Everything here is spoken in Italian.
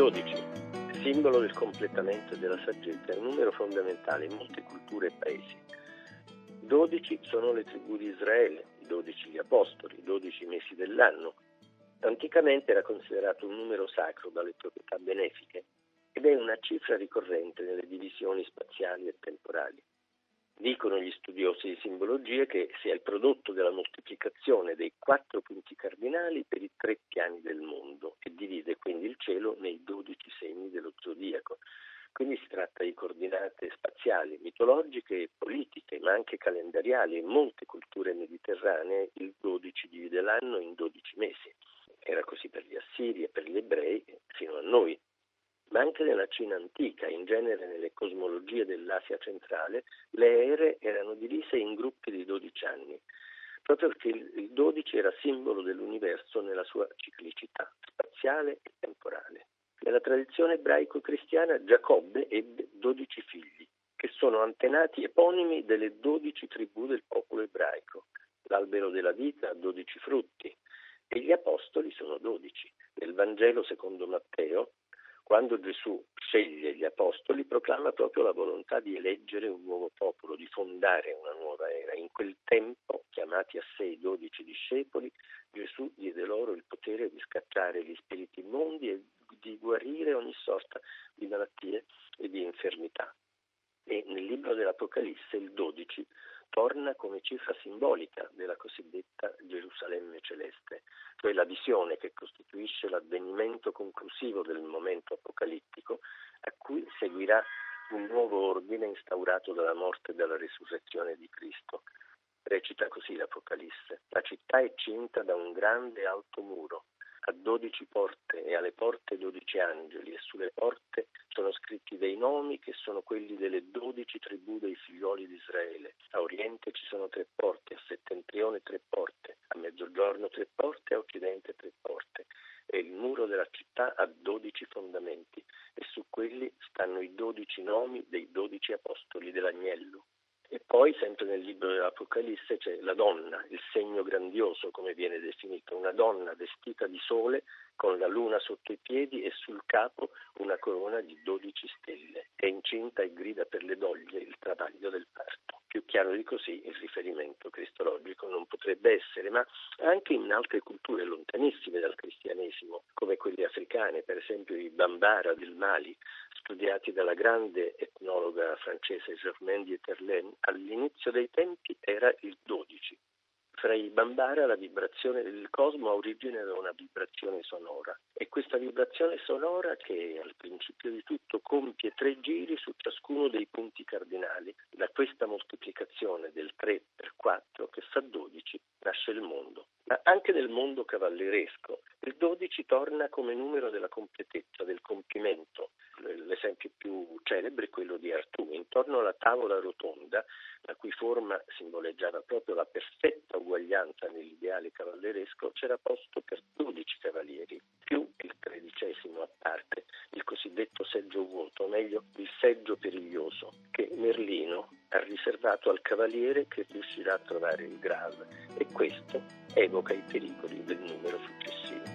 12. Simbolo del completamento della saggezza, è un numero fondamentale in molte culture e paesi. 12 sono le tribù di Israele, 12 gli apostoli, 12 mesi dell'anno. Anticamente era considerato un numero sacro dalle proprietà benefiche ed è una cifra ricorrente nelle divisioni spaziali e temporali. Dicono gli studiosi di simbologia che sia il prodotto della moltiplicazione dei quattro punti cardinali per i tre piani del mondo e divide quindi il cielo nei dodici segni dello zodiaco. Quindi si tratta di coordinate spaziali, mitologiche e politiche, ma anche calendariali. In molte culture mediterranee il 12 divide l'anno in 12 mesi. Era così per gli assiri e per gli ebrei fino a noi ma anche nella Cina antica, in genere nelle cosmologie dell'Asia centrale, le ere erano divise in gruppi di 12 anni, proprio perché il 12 era simbolo dell'universo nella sua ciclicità spaziale e temporale. Nella tradizione ebraico-cristiana Giacobbe ebbe 12 figli, che sono antenati eponimi delle 12 tribù del popolo ebraico. L'albero della vita ha 12 frutti e gli apostoli sono 12. Nel Vangelo secondo Matteo quando Gesù sceglie gli apostoli, proclama proprio la volontà di eleggere un nuovo popolo, di fondare una nuova era. In quel tempo, chiamati a sé i dodici discepoli, Gesù diede loro il potere di scattare gli spiriti immondi e di guarire ogni sorta di malattie e di infermità. E nel libro dell'Apocalisse il 12 torna come cifra simbolica della cosiddetta Gerusalemme celeste, cioè la visione che costituisce l'avvenimento conclusivo del momento apocalittico a cui seguirà un nuovo ordine instaurato dalla morte e dalla risurrezione di Cristo. Recita così l'Apocalisse. La città è cinta da un grande alto muro a dodici porte e alle porte dodici angeli e sulle porte sono scritti dei nomi che sono quelli delle dodici tribù dei figlioli di Israele. A oriente ci sono tre porte, a settentrione tre porte, a mezzogiorno tre porte, a occidente tre porte. E il muro della città ha dodici fondamenti e su quelli stanno i dodici nomi dei dodici apostoli dell'agnello. E poi, sempre nel libro dell'Apocalisse, c'è la donna, il segno grandioso, come viene definito, una donna vestita di sole con la luna sotto i piedi e sul capo una corona di dodici stelle, è incinta e grida per le doglie il travaglio del parto. Più chiaro di così il riferimento cristologico non potrebbe essere, ma anche in altre culture lontanissime dal cristianesimo, come quelle africane, per esempio i Bambara del Mali, studiati dalla grande etnologa francese Germaine Dieterlen, all'inizio dei tempi era il 12. Fra i Bambara la vibrazione del cosmo ha origine da una vibrazione sonora e questa vibrazione sonora che al principio di tutto compie tre giri su ciascuno dei punti cardinali. Da questa moltiplicazione del 3 per 4 che fa 12 nasce il mondo. Ma anche nel mondo cavalleresco il 12 torna come numero della completezza, del compimento. L'esempio più celebre è quello di Artù. Intorno alla tavola rotonda, la cui forma simboleggiava proprio la perfetta uguaglianza nell'ideale cavalleresco, c'era posto per 12 cavalieri, più il tredicesimo a parte, il cosiddetto seggio vuoto, o meglio il seggio periglioso, che Merlino ha riservato al cavaliere che riuscirà a trovare il Graal e questo evoca i pericoli del numero successivo.